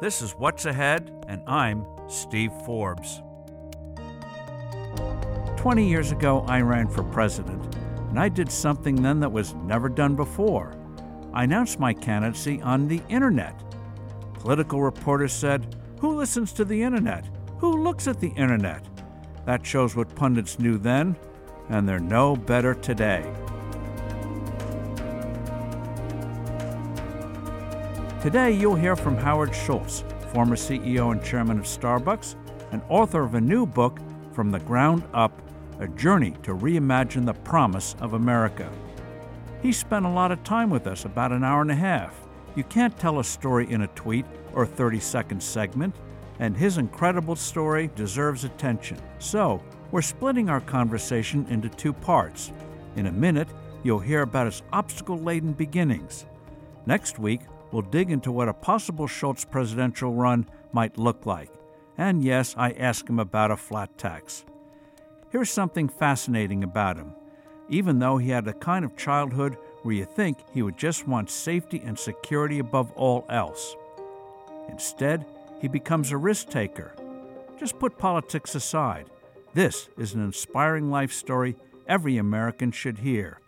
This is What's Ahead, and I'm Steve Forbes. 20 years ago, I ran for president, and I did something then that was never done before. I announced my candidacy on the internet. Political reporters said, Who listens to the internet? Who looks at the internet? That shows what pundits knew then, and they're no better today. Today, you'll hear from Howard Schultz, former CEO and chairman of Starbucks, and author of a new book, From the Ground Up A Journey to Reimagine the Promise of America. He spent a lot of time with us, about an hour and a half. You can't tell a story in a tweet or 30 second segment, and his incredible story deserves attention. So, we're splitting our conversation into two parts. In a minute, you'll hear about his obstacle laden beginnings. Next week, we'll dig into what a possible Schultz presidential run might look like. And yes, I ask him about a flat tax. Here's something fascinating about him. Even though he had a kind of childhood where you think he would just want safety and security above all else. Instead, he becomes a risk taker. Just put politics aside. This is an inspiring life story every American should hear.